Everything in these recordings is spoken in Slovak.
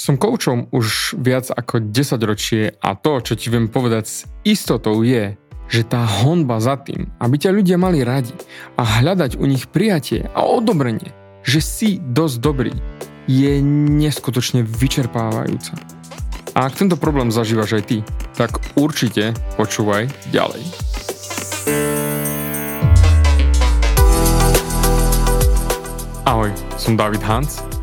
Som koučom už viac ako 10 ročie a to, čo ti viem povedať s istotou je, že tá honba za tým, aby ťa ľudia mali radi a hľadať u nich prijatie a odobrenie, že si dosť dobrý, je neskutočne vyčerpávajúca. A ak tento problém zažívaš aj ty, tak určite počúvaj ďalej. Ahoj, som David Hans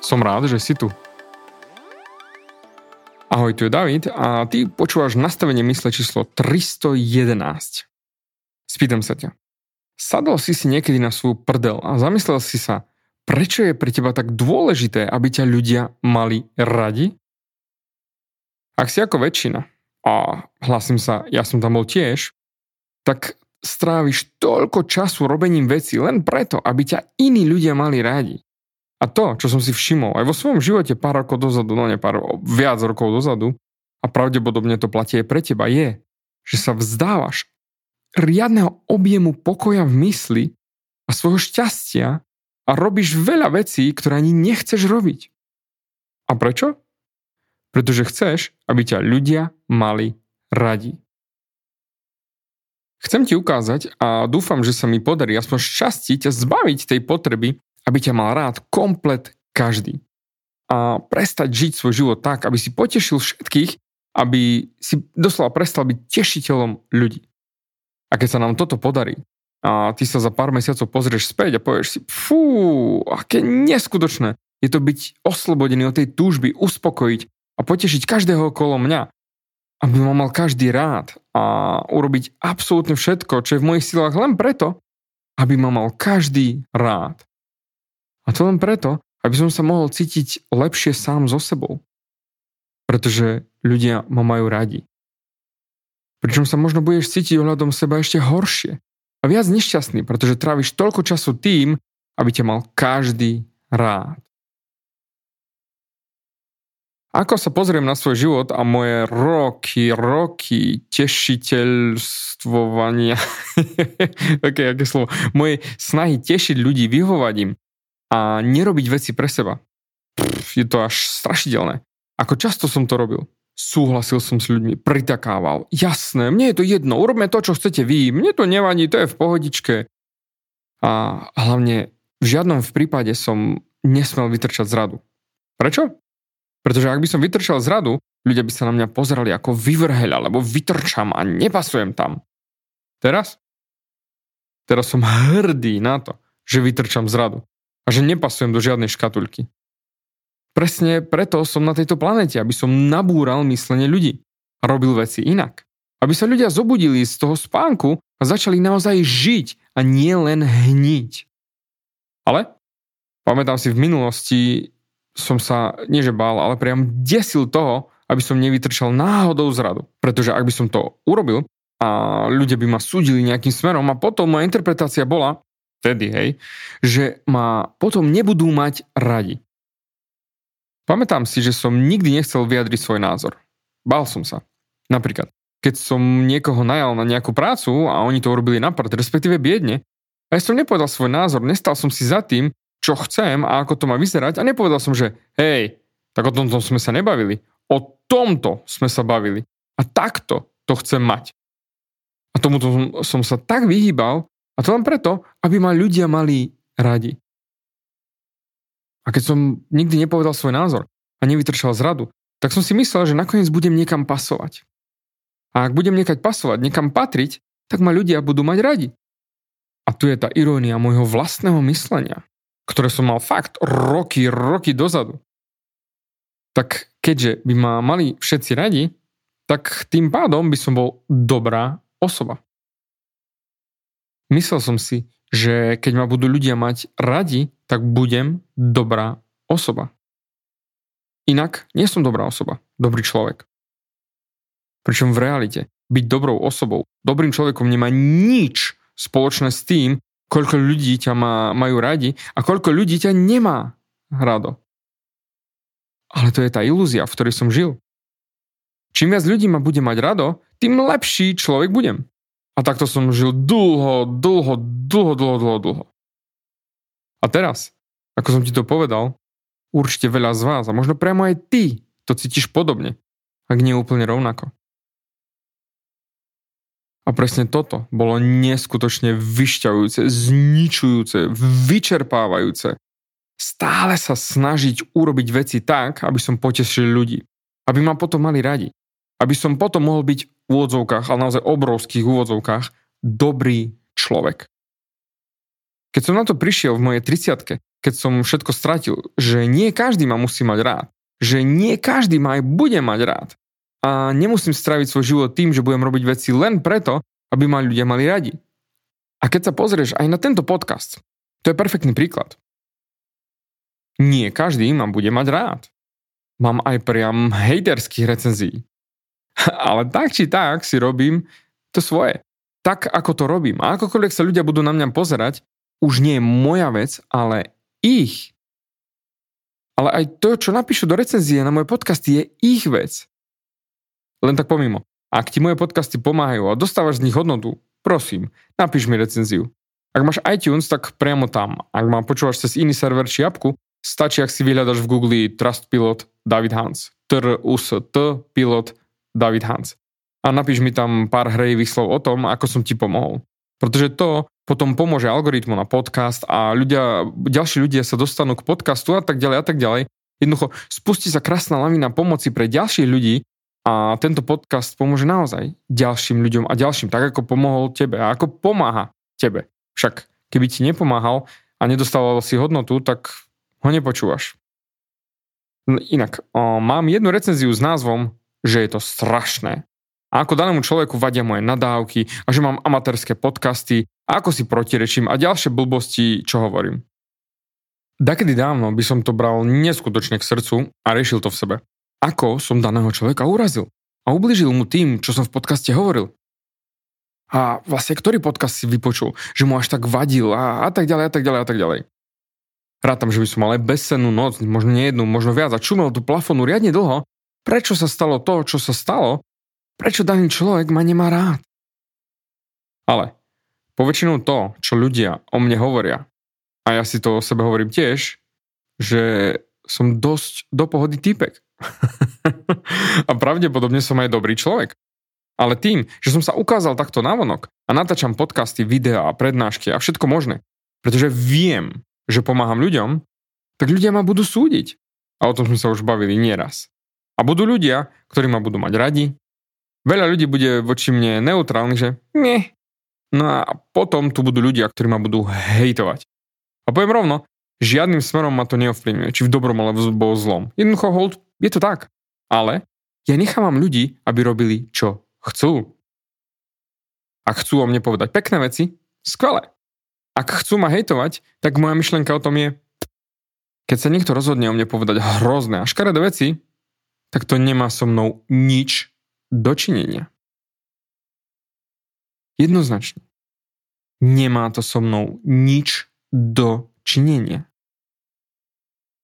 Som rád, že si tu. Ahoj, tu je David a ty počúvaš nastavenie mysle číslo 311. Spýtam sa ťa. Sadol si si niekedy na svoju prdel a zamyslel si sa, prečo je pre teba tak dôležité, aby ťa ľudia mali radi? Ak si ako väčšina, a hlasím sa, ja som tam bol tiež, tak stráviš toľko času robením veci len preto, aby ťa iní ľudia mali radi. A to, čo som si všimol aj vo svojom živote pár rokov dozadu, no nie pár, viac rokov dozadu, a pravdepodobne to platí aj pre teba, je, že sa vzdávaš riadneho objemu pokoja v mysli a svojho šťastia a robíš veľa vecí, ktoré ani nechceš robiť. A prečo? Pretože chceš, aby ťa ľudia mali radi. Chcem ti ukázať a dúfam, že sa mi podarí aspoň šťastí ťa zbaviť tej potreby aby ťa mal rád komplet každý. A prestať žiť svoj život tak, aby si potešil všetkých, aby si doslova prestal byť tešiteľom ľudí. A keď sa nám toto podarí, a ty sa za pár mesiacov pozrieš späť a povieš si, fú, aké neskutočné je to byť oslobodený od tej túžby, uspokojiť a potešiť každého okolo mňa, aby ma mal každý rád a urobiť absolútne všetko, čo je v mojich silách len preto, aby ma mal každý rád. A to len preto, aby som sa mohol cítiť lepšie sám so sebou. Pretože ľudia ma majú radi. Pričom sa možno budeš cítiť ohľadom seba ešte horšie a viac nešťastný, pretože tráviš toľko času tým, aby ťa mal každý rád. Ako sa pozriem na svoj život a moje roky, roky tešiteľstvovania, ok, aké slovo, moje snahy tešiť ľudí, vyhovať im, a nerobiť veci pre seba. Pff, je to až strašidelné. Ako často som to robil. Súhlasil som s ľuďmi, pritakával. Jasné, mne je to jedno, urobme to, čo chcete vy, mne to nevadí, to je v pohodičke. A hlavne v žiadnom v prípade som nesmel vytrčať z radu. Prečo? Pretože ak by som vytrčal z radu, ľudia by sa na mňa pozerali ako vyvrheľ, alebo vytrčam a nepasujem tam. Teraz? Teraz som hrdý na to, že vytrčam z radu a že nepasujem do žiadnej škatulky. Presne preto som na tejto planete, aby som nabúral myslenie ľudí a robil veci inak. Aby sa ľudia zobudili z toho spánku a začali naozaj žiť a nie len hniť. Ale pamätám si v minulosti som sa nie že bál, ale priam desil toho, aby som nevytrčal náhodou z radu. Pretože ak by som to urobil a ľudia by ma súdili nejakým smerom a potom moja interpretácia bola, vtedy, hej, že ma potom nebudú mať radi. Pamätám si, že som nikdy nechcel vyjadriť svoj názor. Bál som sa. Napríklad, keď som niekoho najal na nejakú prácu a oni to urobili na prd, respektíve biedne, a ja som nepovedal svoj názor, nestal som si za tým, čo chcem a ako to má vyzerať a nepovedal som, že hej, tak o tomto sme sa nebavili. O tomto sme sa bavili. A takto to chcem mať. A tomuto som sa tak vyhýbal, a to len preto, aby ma ľudia mali radi. A keď som nikdy nepovedal svoj názor a nevytrčal z radu, tak som si myslel, že nakoniec budem niekam pasovať. A ak budem niekať pasovať, niekam patriť, tak ma ľudia budú mať radi. A tu je tá irónia môjho vlastného myslenia, ktoré som mal fakt roky, roky dozadu. Tak keďže by ma mali všetci radi, tak tým pádom by som bol dobrá osoba. Myslel som si, že keď ma budú ľudia mať radi, tak budem dobrá osoba. Inak nie som dobrá osoba, dobrý človek. Pričom v realite byť dobrou osobou, dobrým človekom nemá nič spoločné s tým, koľko ľudí ťa má, majú radi a koľko ľudí ťa nemá rado. Ale to je tá ilúzia, v ktorej som žil. Čím viac ľudí ma bude mať rado, tým lepší človek budem. A takto som žil dlho, dlho, dlho, dlho, dlho, dlho. A teraz, ako som ti to povedal, určite veľa z vás, a možno priamo aj ty, to cítiš podobne, ak nie úplne rovnako. A presne toto bolo neskutočne vyšťavujúce, zničujúce, vyčerpávajúce. Stále sa snažiť urobiť veci tak, aby som potešil ľudí. Aby ma potom mali radi. Aby som potom mohol byť v úvodzovkách, ale naozaj obrovských úvodzovkách, dobrý človek. Keď som na to prišiel v mojej 30 keď som všetko stratil, že nie každý ma musí mať rád, že nie každý ma aj bude mať rád, a nemusím straviť svoj život tým, že budem robiť veci len preto, aby ma ľudia mali radi. A keď sa pozrieš aj na tento podcast, to je perfektný príklad. Nie každý ma bude mať rád. Mám aj priam hejterských recenzií. Ale tak či tak si robím to svoje. Tak ako to robím. A akokoľvek sa ľudia budú na mňa pozerať, už nie je moja vec, ale ich. Ale aj to, čo napíšu do recenzie na môj podcast, je ich vec. Len tak pomimo. Ak ti moje podcasty pomáhajú a dostávaš z nich hodnotu, prosím, napíš mi recenziu. Ak máš iTunes, tak priamo tam. Ak ma počúvaš cez iný server či apku, stačí, ak si vyhľadaš v Google Trustpilot David Hans. t u s t pilot David Hans. A napíš mi tam pár hrejivých slov o tom, ako som ti pomohol. Pretože to potom pomôže algoritmu na podcast a ľudia, ďalší ľudia sa dostanú k podcastu a tak ďalej a tak ďalej. Jednoducho spustí sa krásna lavina pomoci pre ďalších ľudí, a tento podcast pomôže naozaj ďalším ľuďom a ďalším, tak ako pomohol tebe a ako pomáha tebe. Však keby ti nepomáhal a nedostával si hodnotu, tak ho nepočúvaš. Inak, mám jednu recenziu s názvom, že je to strašné. A ako danému človeku vadia moje nadávky a že mám amatérske podcasty a ako si protirečím a ďalšie blbosti, čo hovorím. Dakedy dávno by som to bral neskutočne k srdcu a riešil to v sebe ako som daného človeka urazil a ubližil mu tým, čo som v podcaste hovoril. A vlastne ktorý podcast si vypočul, že mu až tak vadil a, a tak ďalej a tak ďalej a tak ďalej. Rátam, že by som mal aj bezsennú noc, možno nie jednu, možno viac a čumel tú plafonu riadne dlho. Prečo sa stalo to, čo sa stalo? Prečo daný človek ma nemá rád? Ale poväčšinou to, čo ľudia o mne hovoria, a ja si to o sebe hovorím tiež, že som dosť do pohody týpek. a pravdepodobne som aj dobrý človek. Ale tým, že som sa ukázal takto navonok a natáčam podcasty, videá, prednášky a všetko možné, pretože viem, že pomáham ľuďom, tak ľudia ma budú súdiť. A o tom sme sa už bavili nieraz. A budú ľudia, ktorí ma budú mať radi. Veľa ľudí bude voči mne neutrálnych, že nie. No a potom tu budú ľudia, ktorí ma budú hejtovať. A poviem rovno, žiadnym smerom ma to neovplyvňuje, či v dobrom alebo zlom. Jednoducho hold, je to tak. Ale ja nechávam ľudí, aby robili, čo chcú. Ak chcú o mne povedať pekné veci, skvelé. Ak chcú ma hejtovať, tak moja myšlenka o tom je, keď sa niekto rozhodne o mne povedať hrozné a škaredé veci, tak to nemá so mnou nič dočinenia. Jednoznačne. Nemá to so mnou nič do činenia.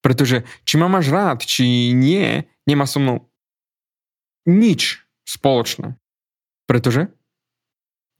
Pretože či ma máš rád, či nie, nemá so mnou nič spoločné. Pretože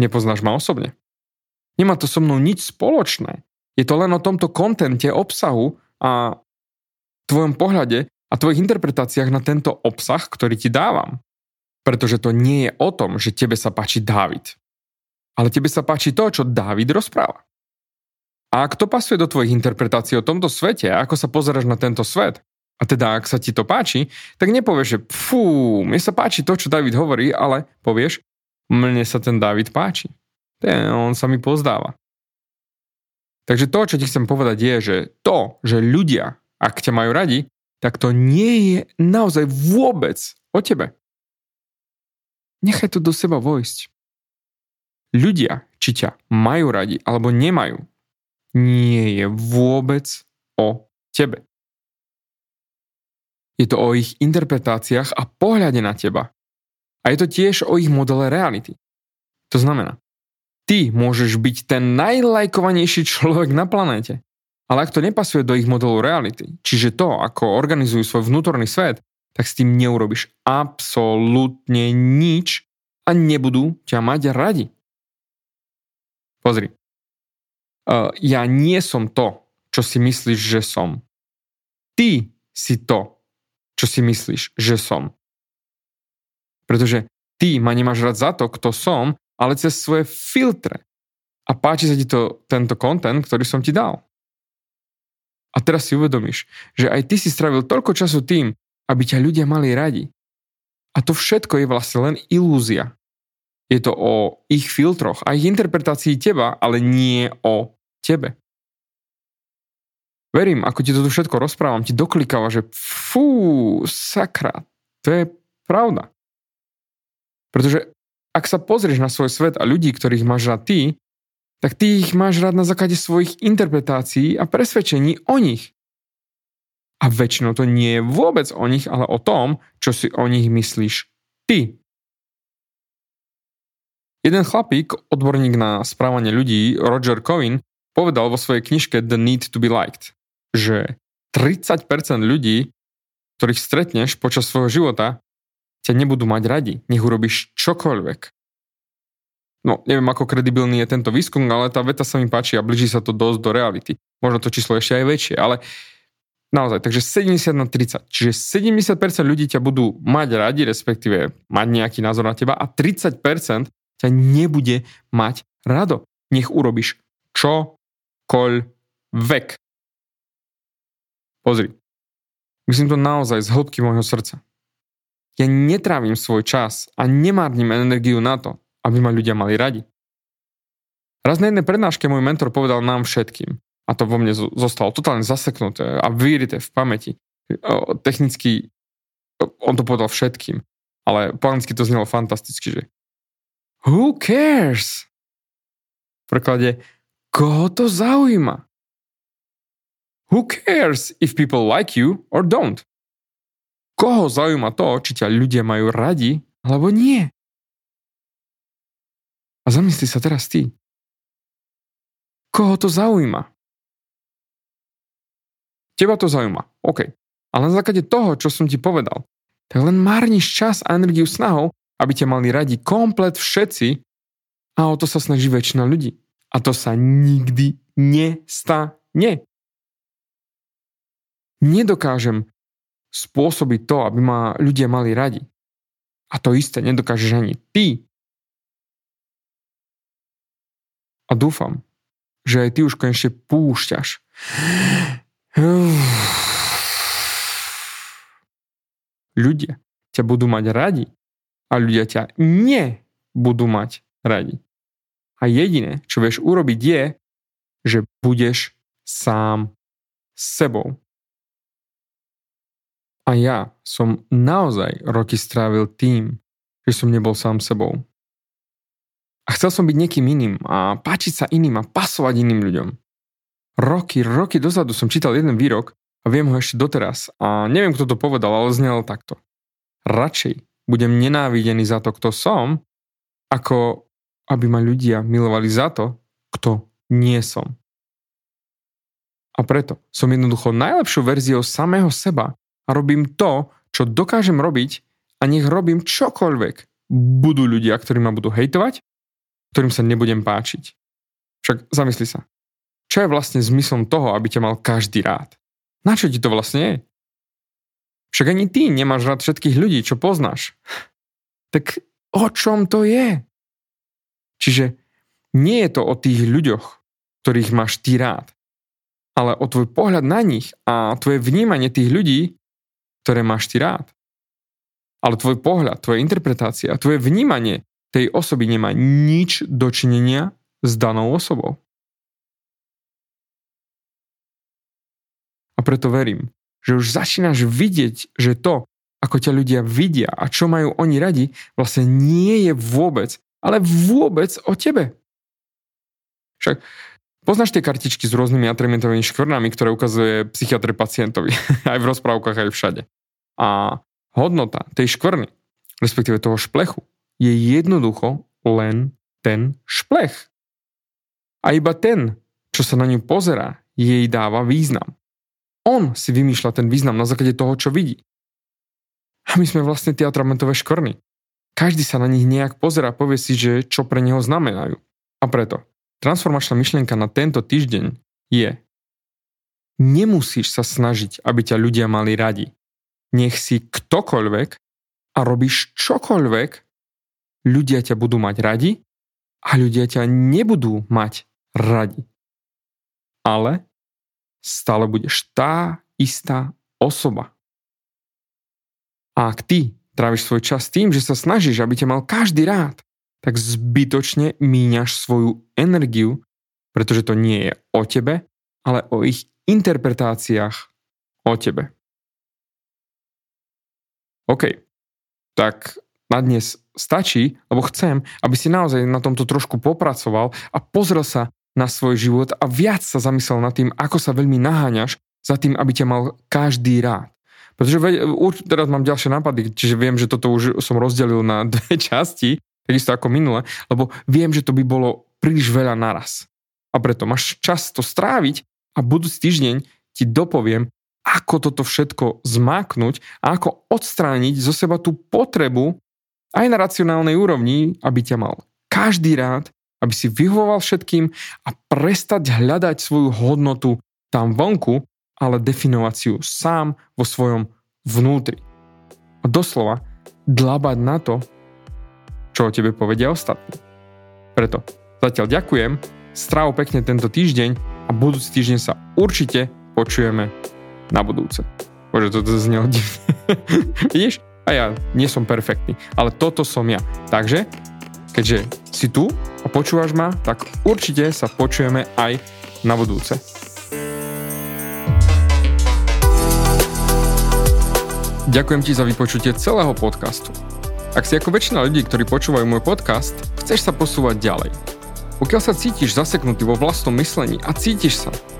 nepoznáš ma osobne. Nemá to so mnou nič spoločné. Je to len o tomto kontente, obsahu a tvojom pohľade a tvojich interpretáciách na tento obsah, ktorý ti dávam. Pretože to nie je o tom, že tebe sa páči Dávid. Ale tebe sa páči to, čo Dávid rozpráva. A ak to pasuje do tvojich interpretácií o tomto svete ako sa pozeráš na tento svet, A teda, ak sa ti to páči, tak nepovieš, že fú, mne sa páči to, čo David hovorí, ale povieš, mne sa ten David páči. Ten, on sa mi pozdáva. Takže to, čo ti chcem povedať je, že to, že ľudia, ak ťa majú radi, tak to nie je naozaj vôbec o tebe. Nechaj to do seba vojsť. Ľudia, či ťa majú radi alebo nemajú, nie je vôbec o tebe. Je to o ich interpretáciách a pohľade na teba. A je to tiež o ich modele reality. To znamená, ty môžeš byť ten najlajkovanejší človek na planéte. Ale ak to nepasuje do ich modelu reality, čiže to, ako organizujú svoj vnútorný svet, tak s tým neurobiš absolútne nič a nebudú ťa mať radi. Pozri. Uh, ja nie som to, čo si myslíš, že som. Ty si to, čo si myslíš, že som. Pretože ty ma nemáš rád za to, kto som, ale cez svoje filtre. A páči sa ti to, tento content, ktorý som ti dal. A teraz si uvedomíš, že aj ty si stravil toľko času tým, aby ťa ľudia mali radi. A to všetko je vlastne len ilúzia. Je to o ich filtroch a ich interpretácii teba, ale nie o tebe. Verím, ako ti to všetko rozprávam, ti doklikáva, že fú, sakra, to je pravda. Pretože ak sa pozrieš na svoj svet a ľudí, ktorých máš rád ty, tak ty ich máš rád na základe svojich interpretácií a presvedčení o nich. A väčšinou to nie je vôbec o nich, ale o tom, čo si o nich myslíš ty. Jeden chlapík, odborník na správanie ľudí, Roger Cohen, povedal vo svojej knižke The Need to be Liked, že 30% ľudí, ktorých stretneš počas svojho života, ťa nebudú mať radi, nech urobíš čokoľvek. No, neviem, ako kredibilný je tento výskum, ale tá veta sa mi páči a blíži sa to dosť do reality. Možno to číslo ešte aj väčšie, ale naozaj, takže 70 na 30. Čiže 70% ľudí ťa budú mať radi, respektíve mať nejaký názor na teba a 30% ťa nebude mať rado. Nech urobíš čokoľvek. Pozri. Myslím to naozaj z hĺbky môjho srdca. Ja netrávim svoj čas a nemárnim energiu na to, aby ma ľudia mali radi. Raz na jednej prednáške môj mentor povedal nám všetkým, a to vo mne zostalo totálne zaseknuté a vyrité v pamäti. Technicky on to povedal všetkým, ale po anglicky to znelo fantasticky, že Who cares? V preklade, koho to zaujíma? Who cares if people like you or don't? Koho zaujíma to, či ťa ľudia majú radi, alebo nie? A zamysli sa teraz ty. Koho to zaujíma? Teba to zaujíma, OK. Ale na základe toho, čo som ti povedal, tak len márniš čas a energiu snahou, aby ťa mali radi komplet všetci a o to sa snaží väčšina ľudí. A to sa nikdy nestane. Nedokážem spôsobiť to, aby ma ľudia mali radi. A to isté nedokážeš ani ty. A dúfam, že aj ty už konečne púšťaš. Ľudia ťa budú mať radi a ľudia ťa nebudú mať radi. A jediné, čo vieš urobiť je, že budeš sám sebou. A ja som naozaj roky strávil tým, že som nebol sám sebou. A chcel som byť niekým iným a páčiť sa iným a pasovať iným ľuďom. Roky, roky dozadu som čítal jeden výrok a viem ho ešte doteraz a neviem, kto to povedal, ale znel takto. Radšej budem nenávidený za to, kto som, ako aby ma ľudia milovali za to, kto nie som. A preto som jednoducho najlepšou verziou samého seba a robím to, čo dokážem robiť a nech robím čokoľvek. Budú ľudia, ktorí ma budú hejtovať, ktorým sa nebudem páčiť. Však zamysli sa. Čo je vlastne zmyslom toho, aby ťa mal každý rád? Na čo ti to vlastne je? Však ani ty nemáš rád všetkých ľudí, čo poznáš. Tak o čom to je? Čiže nie je to o tých ľuďoch, ktorých máš ty rád, ale o tvoj pohľad na nich a tvoje vnímanie tých ľudí ktoré máš ty rád. Ale tvoj pohľad, tvoja interpretácia, tvoje vnímanie tej osoby nemá nič dočinenia s danou osobou. A preto verím, že už začínaš vidieť, že to, ako ťa ľudia vidia a čo majú oni radi, vlastne nie je vôbec, ale vôbec o tebe. Však poznáš tie kartičky s rôznymi atrimentovými škvrnami, ktoré ukazuje psychiatr pacientovi, aj v rozprávkach, aj všade. A hodnota tej škvrny, respektíve toho šplechu, je jednoducho len ten šplech. A iba ten, čo sa na ňu pozerá, jej dáva význam. On si vymýšľa ten význam na základe toho, čo vidí. A my sme vlastne tie atramentové škvrny. Každý sa na nich nejak pozera a povie si, že čo pre neho znamenajú. A preto, transformačná myšlienka na tento týždeň je Nemusíš sa snažiť, aby ťa ľudia mali radi. Nech si ktokoľvek a robíš čokoľvek, ľudia ťa budú mať radi a ľudia ťa nebudú mať radi. Ale stále budeš tá istá osoba. A ak ty tráviš svoj čas tým, že sa snažíš, aby ťa mal každý rád, tak zbytočne míňaš svoju energiu, pretože to nie je o tebe, ale o ich interpretáciách o tebe. OK, tak na dnes stačí, lebo chcem, aby si naozaj na tomto trošku popracoval a pozrel sa na svoj život a viac sa zamyslel nad tým, ako sa veľmi naháňaš za tým, aby ťa mal každý rád. Pretože už teraz mám ďalšie nápady, čiže viem, že toto už som rozdelil na dve časti, takisto ako minule, lebo viem, že to by bolo príliš veľa naraz. A preto máš čas to stráviť a budúci týždeň ti dopoviem, ako toto všetko zmáknuť a ako odstrániť zo seba tú potrebu aj na racionálnej úrovni, aby ťa mal každý rád, aby si vyhovoval všetkým a prestať hľadať svoju hodnotu tam vonku, ale definovať si ju sám vo svojom vnútri. A doslova dlabať na to, čo o tebe povedia ostatní. Preto zatiaľ ďakujem, stráv pekne tento týždeň a budúci týždeň sa určite počujeme na budúce. Bože, toto znelo divne. Vidíš? A ja nie som perfektný, ale toto som ja. Takže, keďže si tu a počúvaš ma, tak určite sa počujeme aj na budúce. Ďakujem ti za vypočutie celého podcastu. Ak si ako väčšina ľudí, ktorí počúvajú môj podcast, chceš sa posúvať ďalej. Pokiaľ sa cítiš zaseknutý vo vlastnom myslení a cítiš sa,